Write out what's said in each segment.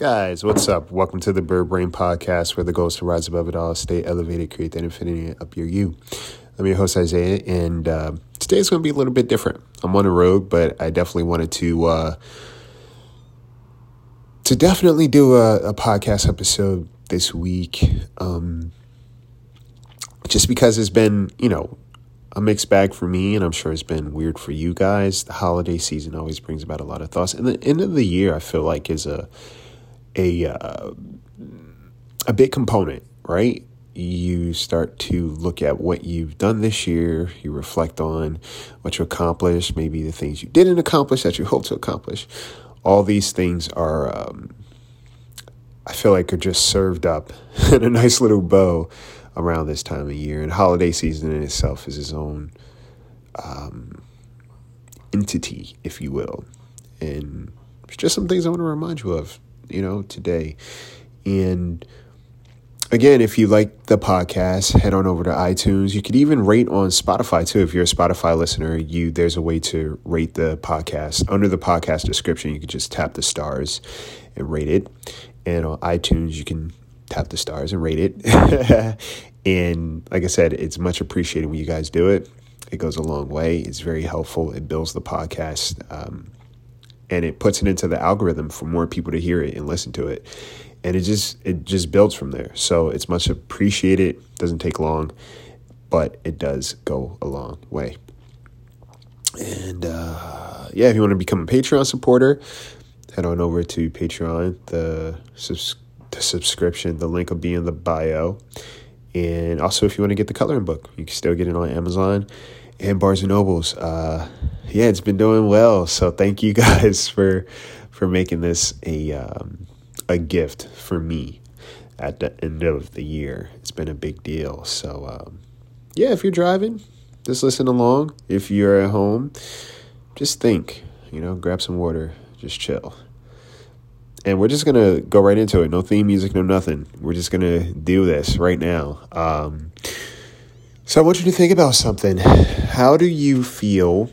Guys, what's up? Welcome to the Bird Brain Podcast, where the goal is to rise above it all, stay elevated, create that infinity up your you. I'm your host, Isaiah, and uh, today's going to be a little bit different. I'm on the road, but I definitely wanted to uh, to definitely do a, a podcast episode this week. Um, just because it's been, you know, a mixed bag for me, and I'm sure it's been weird for you guys. The holiday season always brings about a lot of thoughts, and the end of the year, I feel like is a a uh, a big component, right? You start to look at what you've done this year. You reflect on what you accomplished, maybe the things you didn't accomplish that you hope to accomplish. All these things are, um, I feel like, are just served up in a nice little bow around this time of year. And holiday season in itself is its own um, entity, if you will. And it's just some things I want to remind you of you know, today. And again, if you like the podcast, head on over to iTunes. You could even rate on Spotify too. If you're a Spotify listener, you there's a way to rate the podcast. Under the podcast description, you could just tap the stars and rate it. And on iTunes, you can tap the stars and rate it. and like I said, it's much appreciated when you guys do it. It goes a long way. It's very helpful. It builds the podcast. Um, and it puts it into the algorithm for more people to hear it and listen to it. And it just it just builds from there. So it's much appreciated. Doesn't take long but it does go a long way. And uh, yeah if you want to become a patreon supporter head on over to patreon. The, subs- the subscription the link will be in the bio. And also if you want to get the coloring book you can still get it on amazon and Barnes and Nobles. Uh, yeah, it's been doing well. So thank you guys for for making this a um, a gift for me at the end of the year. It's been a big deal. So um, yeah, if you're driving, just listen along. If you're at home, just think. You know, grab some water, just chill. And we're just gonna go right into it. No theme music, no nothing. We're just gonna do this right now. Um, so I want you to think about something. How do you feel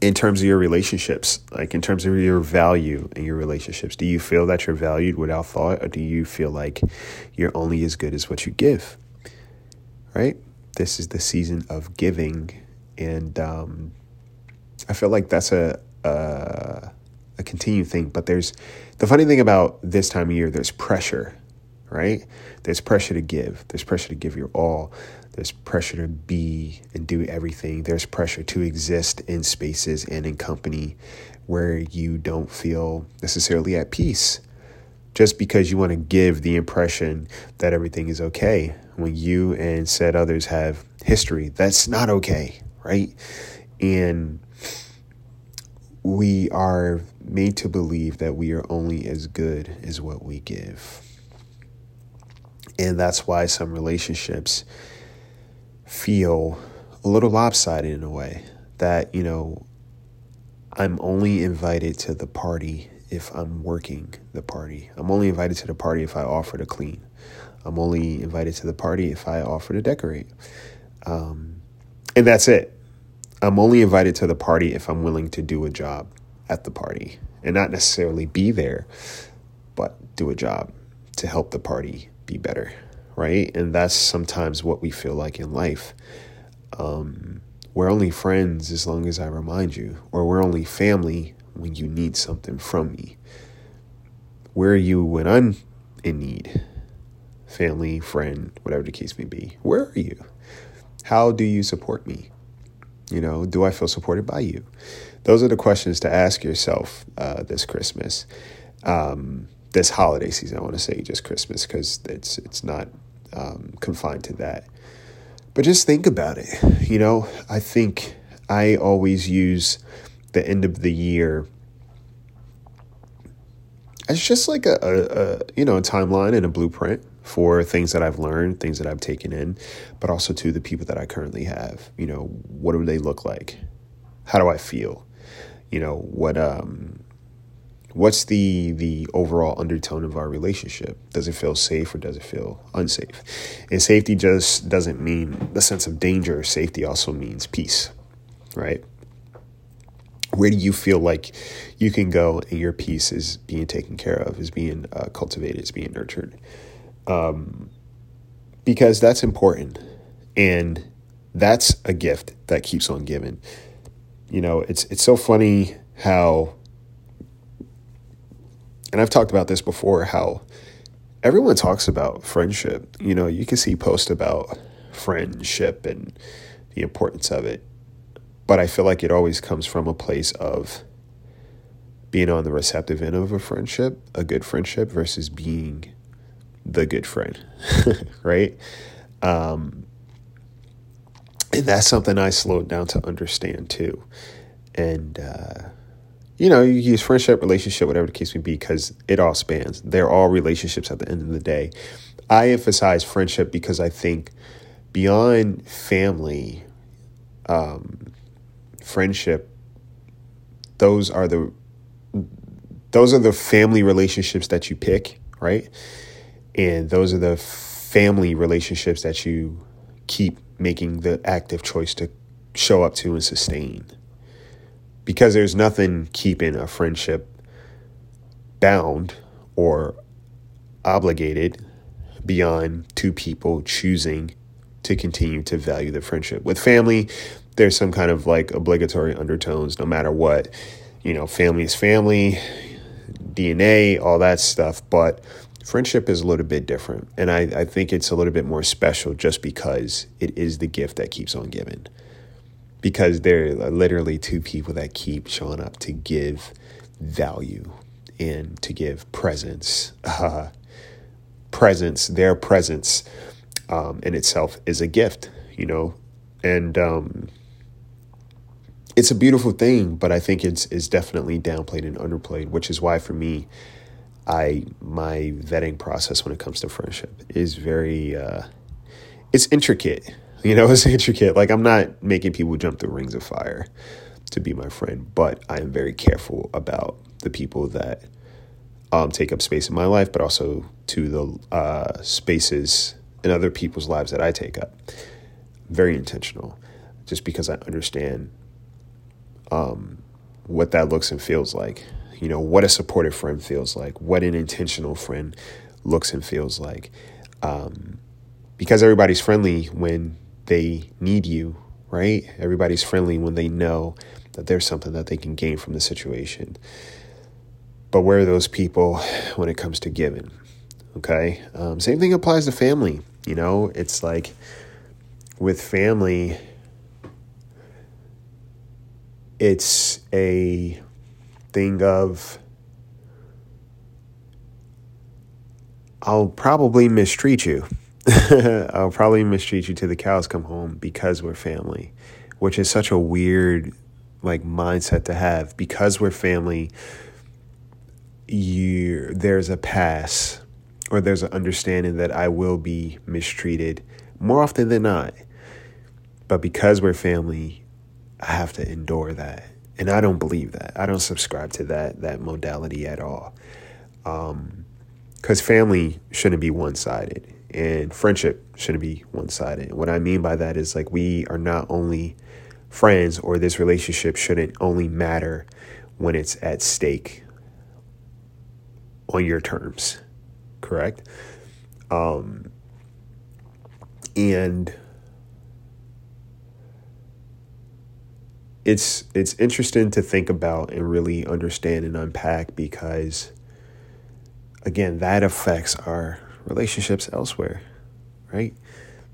in terms of your relationships, like in terms of your value in your relationships? Do you feel that you're valued without thought, or do you feel like you're only as good as what you give? Right? This is the season of giving, and um, I feel like that's a, a a continued thing. But there's the funny thing about this time of year. There's pressure right? There's pressure to give. There's pressure to give your all. There's pressure to be and do everything. There's pressure to exist in spaces and in company where you don't feel necessarily at peace just because you want to give the impression that everything is okay when you and said others have history. That's not okay, right? And we are made to believe that we are only as good as what we give. And that's why some relationships feel a little lopsided in a way that, you know, I'm only invited to the party if I'm working the party. I'm only invited to the party if I offer to clean. I'm only invited to the party if I offer to decorate. Um, and that's it. I'm only invited to the party if I'm willing to do a job at the party and not necessarily be there, but do a job to help the party be better, right? And that's sometimes what we feel like in life. Um, we're only friends as long as I remind you, or we're only family when you need something from me. Where are you when I'm in need? Family, friend, whatever the case may be. Where are you? How do you support me? You know, do I feel supported by you? Those are the questions to ask yourself uh, this Christmas. Um, this holiday season. I want to say just Christmas because it's it's not um, confined to that. But just think about it. You know, I think I always use the end of the year as just like a, a, a you know a timeline and a blueprint for things that I've learned, things that I've taken in, but also to the people that I currently have. You know, what do they look like? How do I feel? You know, what um what's the the overall undertone of our relationship does it feel safe or does it feel unsafe and safety just doesn't mean the sense of danger safety also means peace right where do you feel like you can go and your peace is being taken care of, is being uh, cultivated, is being nurtured? Um, because that's important. And that's a gift that keeps on giving. You know, it's it's so funny how and I've talked about this before how everyone talks about friendship. You know, you can see posts about friendship and the importance of it but I feel like it always comes from a place of being on the receptive end of a friendship, a good friendship, versus being the good friend, right? Um, and that's something I slowed down to understand too. And, uh, you know, you use friendship, relationship, whatever the case may be, because it all spans. They're all relationships at the end of the day. I emphasize friendship because I think beyond family, um, friendship, those are the those are the family relationships that you pick, right? And those are the family relationships that you keep making the active choice to show up to and sustain. Because there's nothing keeping a friendship bound or obligated beyond two people choosing to continue to value the friendship. With family, there's some kind of like obligatory undertones no matter what. You know, family is family, DNA, all that stuff. But friendship is a little bit different. And I, I think it's a little bit more special just because it is the gift that keeps on giving. Because there are literally two people that keep showing up to give value and to give presence. Uh, presence, their presence um, in itself is a gift, you know. And um, it's a beautiful thing, but I think it's it's definitely downplayed and underplayed, which is why for me, I my vetting process when it comes to friendship is very uh, it's intricate. You know, it's intricate. Like I'm not making people jump through rings of fire to be my friend, but I am very careful about the people that um, take up space in my life, but also to the uh, spaces in other people's lives that I take up. Very intentional, just because I understand um, what that looks and feels like. You know, what a supportive friend feels like, what an intentional friend looks and feels like. Um, because everybody's friendly when they need you, right? Everybody's friendly when they know that there's something that they can gain from the situation. But where are those people when it comes to giving? Okay. Um, same thing applies to family. You know, it's like with family, it's a thing of I'll probably mistreat you. I'll probably mistreat you till the cows come home because we're family, which is such a weird like mindset to have because we're family you there's a pass or there's an understanding that I will be mistreated more often than not. But because we're family, I have to endure that. And I don't believe that. I don't subscribe to that that modality at all. Um, because family shouldn't be one sided and friendship shouldn't be one sided. What I mean by that is like we are not only friends or this relationship shouldn't only matter when it's at stake on your terms, correct? Um, and it's it's interesting to think about and really understand and unpack because again that affects our relationships elsewhere right?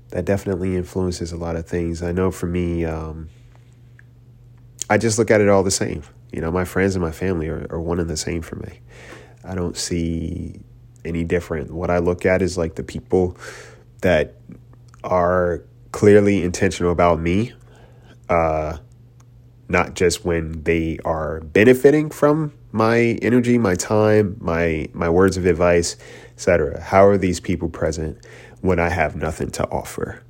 That definitely influences a lot of things. I know for me um, i just look at it all the same. You know my friends and my family are, are one and the same for me. I don't see any different. What i look at is like the people that are clearly intentional about me uh, not just when they are benefiting from my energy, my time, my my words of advice, etc. How are these people present when I have nothing to offer?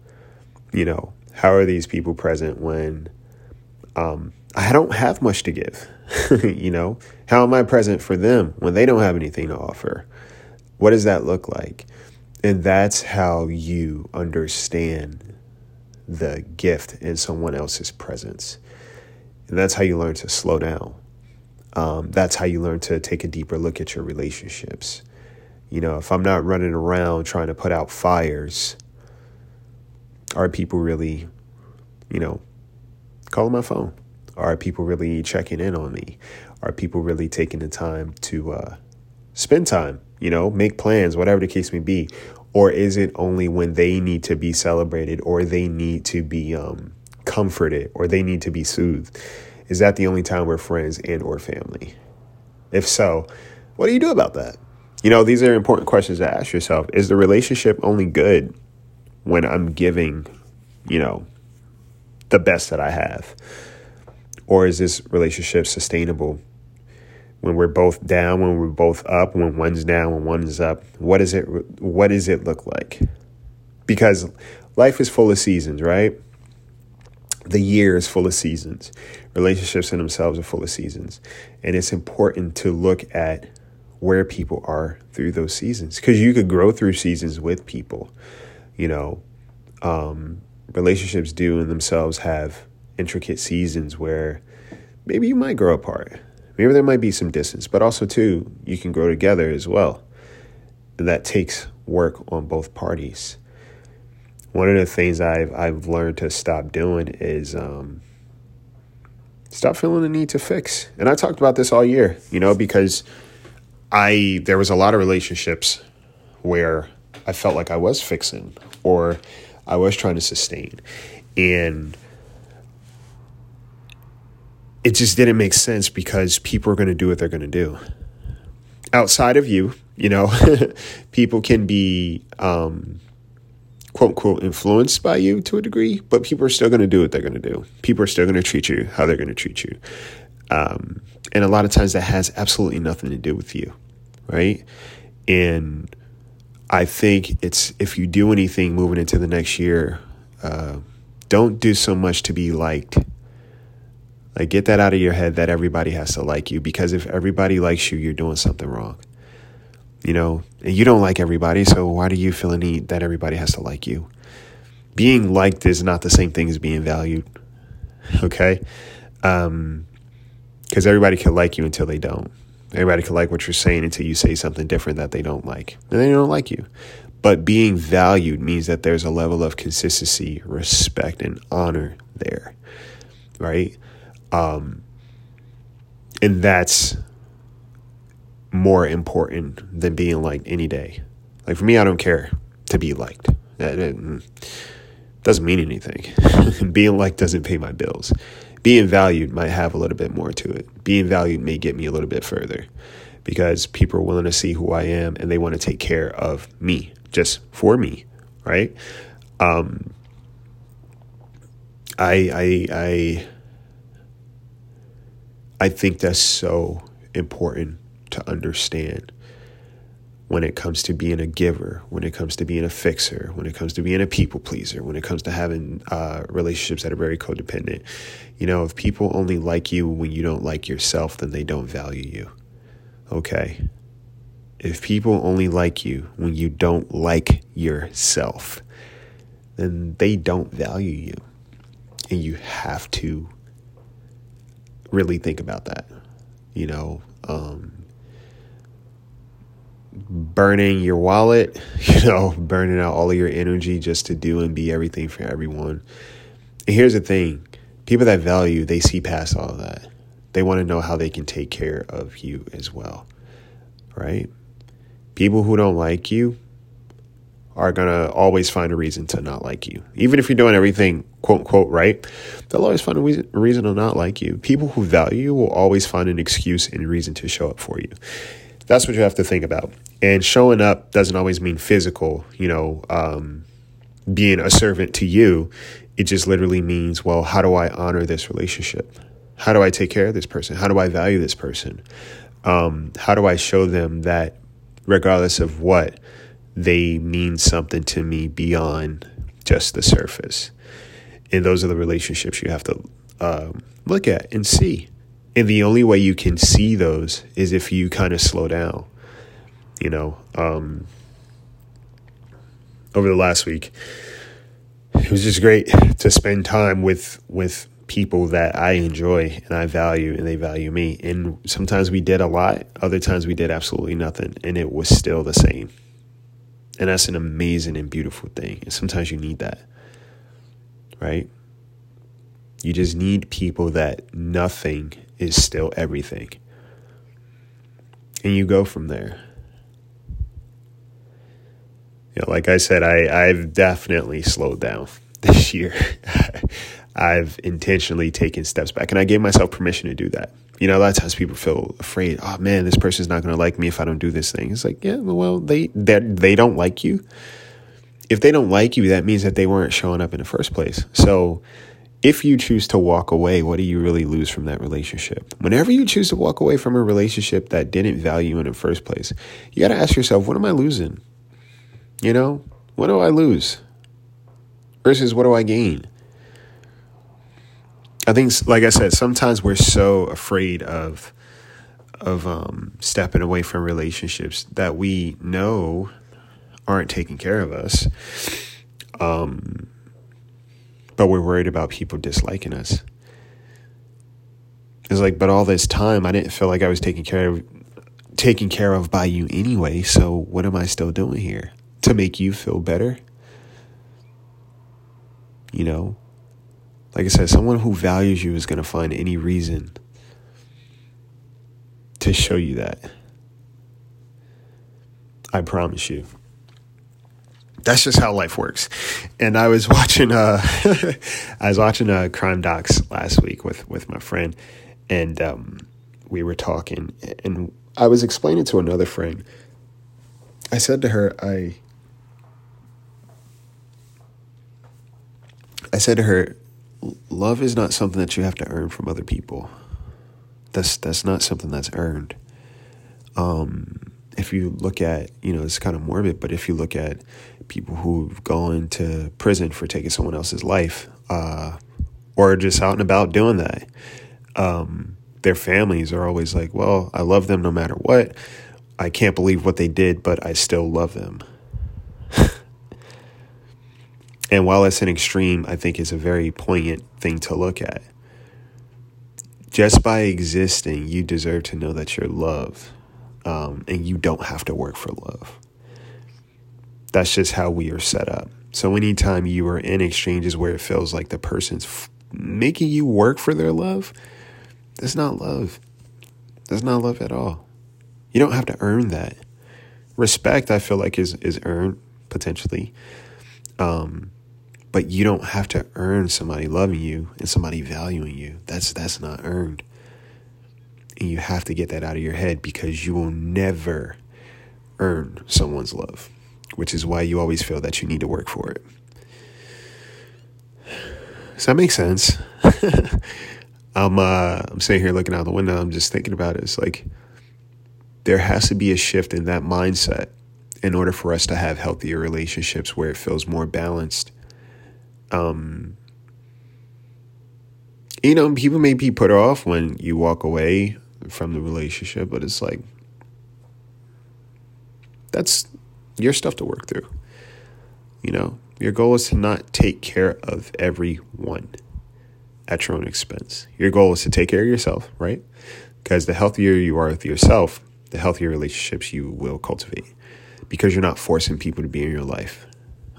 You know, how are these people present when um, I don't have much to give? you know, how am I present for them when they don't have anything to offer? What does that look like? And that's how you understand the gift in someone else's presence And that's how you learn to slow down. Um, that's how you learn to take a deeper look at your relationships. You know, if I'm not running around trying to put out fires, are people really, you know, calling my phone? Are people really checking in on me? Are people really taking the time to uh, spend time, you know, make plans, whatever the case may be? Or is it only when they need to be celebrated or they need to be um, comforted or they need to be soothed? Is that the only time we're friends and or family? If so, what do you do about that? You know, these are important questions to ask yourself. Is the relationship only good when I'm giving, you know, the best that I have? Or is this relationship sustainable when we're both down, when we're both up, when one's down, when one's up? What is it what does it look like? Because life is full of seasons, right? The year is full of seasons. Relationships in themselves are full of seasons. And it's important to look at where people are through those seasons because you could grow through seasons with people. You know, um, relationships do in themselves have intricate seasons where maybe you might grow apart. Maybe there might be some distance, but also, too, you can grow together as well. And that takes work on both parties. One of the things I've I've learned to stop doing is um, stop feeling the need to fix. And I talked about this all year, you know, because I there was a lot of relationships where I felt like I was fixing or I was trying to sustain. And it just didn't make sense because people are going to do what they're going to do. Outside of you, you know, people can be um, quote unquote influenced by you to a degree, but people are still going to do what they're going to do. People are still going to treat you how they're going to treat you. Um, and a lot of times that has absolutely nothing to do with you, right? And I think it's if you do anything moving into the next year, uh, don't do so much to be liked. Like, get that out of your head that everybody has to like you because if everybody likes you, you're doing something wrong. You know, you don't like everybody, so why do you feel a need that everybody has to like you? Being liked is not the same thing as being valued. Okay? Um, because everybody can like you until they don't. Everybody can like what you're saying until you say something different that they don't like. And they don't like you. But being valued means that there's a level of consistency, respect, and honor there. Right? Um, and that's more important than being liked any day. Like for me, I don't care to be liked. That mm, doesn't mean anything. being liked doesn't pay my bills being valued might have a little bit more to it. Being valued may get me a little bit further because people are willing to see who I am and they want to take care of me just for me, right? Um, I I I I think that's so important to understand when it comes to being a giver, when it comes to being a fixer, when it comes to being a people pleaser, when it comes to having uh, relationships that are very codependent. You know, if people only like you when you don't like yourself, then they don't value you. Okay? If people only like you when you don't like yourself, then they don't value you. And you have to really think about that. You know, um, burning your wallet, you know, burning out all of your energy just to do and be everything for everyone. And here's the thing people that value, they see past all of that. They want to know how they can take care of you as well, right? People who don't like you are going to always find a reason to not like you. Even if you're doing everything quote unquote right, they'll always find a reason, a reason to not like you. People who value you will always find an excuse and reason to show up for you. That's what you have to think about. And showing up doesn't always mean physical, you know, um, being a servant to you. It just literally means, well, how do I honor this relationship? How do I take care of this person? How do I value this person? Um, how do I show them that regardless of what, they mean something to me beyond just the surface? And those are the relationships you have to um, look at and see. And the only way you can see those is if you kind of slow down. You know, um, over the last week, it was just great to spend time with with people that I enjoy and I value and they value me. And sometimes we did a lot, other times we did absolutely nothing and it was still the same. And that's an amazing and beautiful thing. And sometimes you need that. Right? You just need people that nothing is still everything. And you go from there. You know, like I said, I, I've definitely slowed down this year. I've intentionally taken steps back and I gave myself permission to do that. You know, a lot of times people feel afraid, oh man, this person's not going to like me if I don't do this thing. It's like, yeah, well, they, they, they don't like you. If they don't like you, that means that they weren't showing up in the first place. So if you choose to walk away, what do you really lose from that relationship? Whenever you choose to walk away from a relationship that didn't value you in the first place, you got to ask yourself, what am I losing? You know, what do I lose? Versus what do I gain? I think, like I said, sometimes we're so afraid of of um, stepping away from relationships that we know aren't taking care of us. Um, but we're worried about people disliking us. It's like, but all this time, I didn't feel like I was taken care of, taken care of by you anyway. So what am I still doing here to make you feel better? You know, like I said, someone who values you is going to find any reason to show you that. I promise you that's just how life works. And I was watching uh I was watching uh crime docs last week with with my friend and um we were talking and I was explaining to another friend. I said to her I I said to her love is not something that you have to earn from other people. That's that's not something that's earned. Um if you look at, you know, it's kind of morbid, but if you look at people who've gone to prison for taking someone else's life, uh, or just out and about doing that, um, their families are always like, well, I love them no matter what. I can't believe what they did, but I still love them. and while it's an extreme, I think it's a very poignant thing to look at. Just by existing, you deserve to know that you're loved um, and you don't have to work for love. That's just how we are set up. So anytime you are in exchanges where it feels like the person's f- making you work for their love, that's not love. That's not love at all. You don't have to earn that. Respect, I feel like, is is earned potentially. Um, but you don't have to earn somebody loving you and somebody valuing you. That's that's not earned. And you have to get that out of your head because you will never earn someone's love, which is why you always feel that you need to work for it. Does that make sense? I'm uh, I'm sitting here looking out the window. I'm just thinking about it. It's like there has to be a shift in that mindset in order for us to have healthier relationships where it feels more balanced. Um, you know, people may be put off when you walk away from the relationship, but it's like that's your stuff to work through. You know, your goal is to not take care of everyone at your own expense. Your goal is to take care of yourself, right? Because the healthier you are with yourself, the healthier relationships you will cultivate. Because you're not forcing people to be in your life.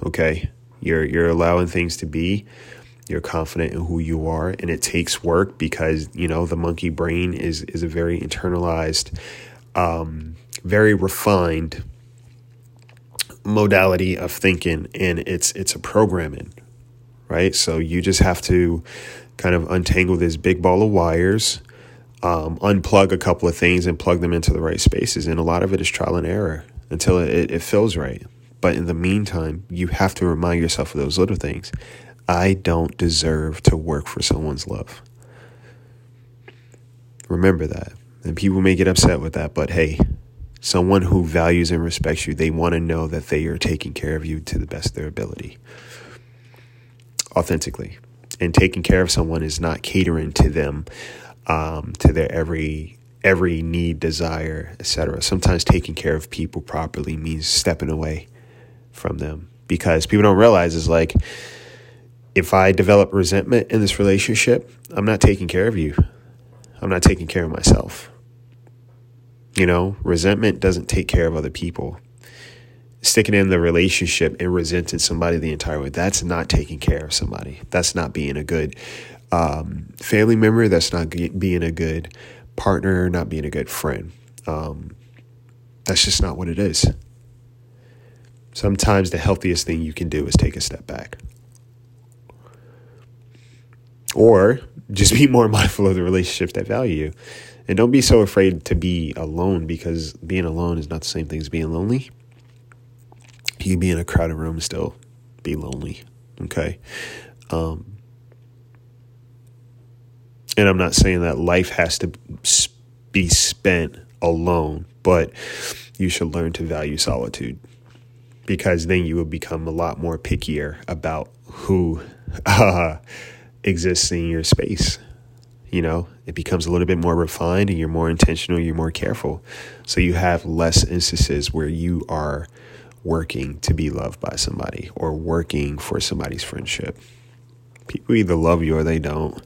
Okay? You're you're allowing things to be you're confident in who you are and it takes work because you know the monkey brain is is a very internalized um, very refined modality of thinking and it's it's a programming right? So you just have to kind of untangle this big ball of wires um, unplug a couple of things and plug them into the right spaces and a lot of it is trial and error until it, it feels right. But in the meantime you have to remind yourself of those little things I don't deserve to work for someone's love. Remember that. And people may get upset with that, but hey, someone who values and respects you, they want to know that they are taking care of you to the best of their ability. Authentically. And taking care of someone is not catering to them, um, to their every every need, desire, etc. Sometimes taking care of people properly means stepping away from them because people don't realize is like if I develop resentment in this relationship, I'm not taking care of you. I'm not taking care of myself. You know, resentment doesn't take care of other people. Sticking in the relationship and resenting somebody the entire way, that's not taking care of somebody. That's not being a good um, family member. That's not being a good partner, not being a good friend. Um, that's just not what it is. Sometimes the healthiest thing you can do is take a step back. Or just be more mindful of the relationships that value you. And don't be so afraid to be alone because being alone is not the same thing as being lonely. You can be in a crowded room and still be lonely. Okay. Um, and I'm not saying that life has to be spent alone, but you should learn to value solitude because then you will become a lot more pickier about who uh, exists in your space. You know, it becomes a little bit more refined and you're more intentional, you're more careful. So you have less instances where you are working to be loved by somebody or working for somebody's friendship. People either love you or they don't,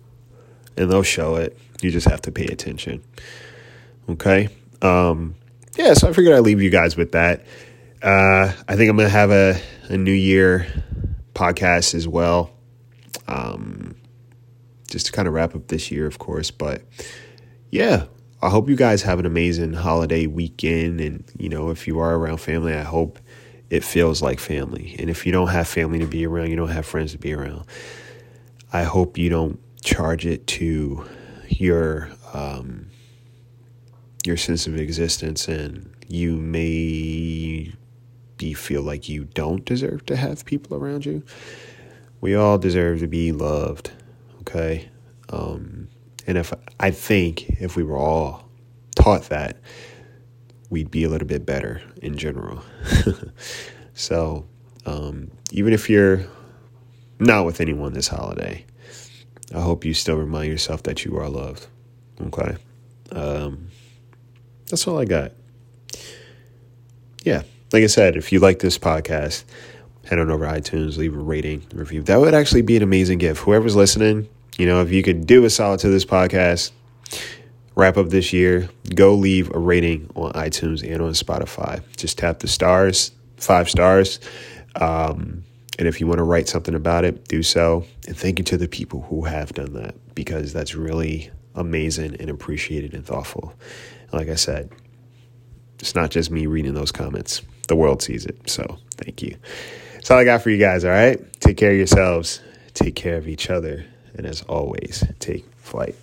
and they'll show it. You just have to pay attention. Okay. Um, yeah, so I figured I'd leave you guys with that. Uh, I think I'm going to have a, a New Year podcast as well. Um, just to kind of wrap up this year, of course. But yeah, I hope you guys have an amazing holiday weekend. And, you know, if you are around family, I hope it feels like family. And if you don't have family to be around, you don't have friends to be around, I hope you don't charge it to your um, your sense of existence and you may be feel like you don't deserve to have people around you. We all deserve to be loved Okay. Um, and if I think if we were all taught that, we'd be a little bit better in general. so, um, even if you're not with anyone this holiday, I hope you still remind yourself that you are loved. Okay. Um, that's all I got. Yeah. Like I said, if you like this podcast, head on over iTunes, leave a rating, review. That would actually be an amazing gift. Whoever's listening, you know, if you could do a solid to this podcast, wrap up this year, go leave a rating on iTunes and on Spotify. Just tap the stars, five stars. Um, and if you want to write something about it, do so. And thank you to the people who have done that because that's really amazing and appreciated and thoughtful. like I said, it's not just me reading those comments, the world sees it. So thank you. That's all I got for you guys. All right. Take care of yourselves, take care of each other. And as always, take flight.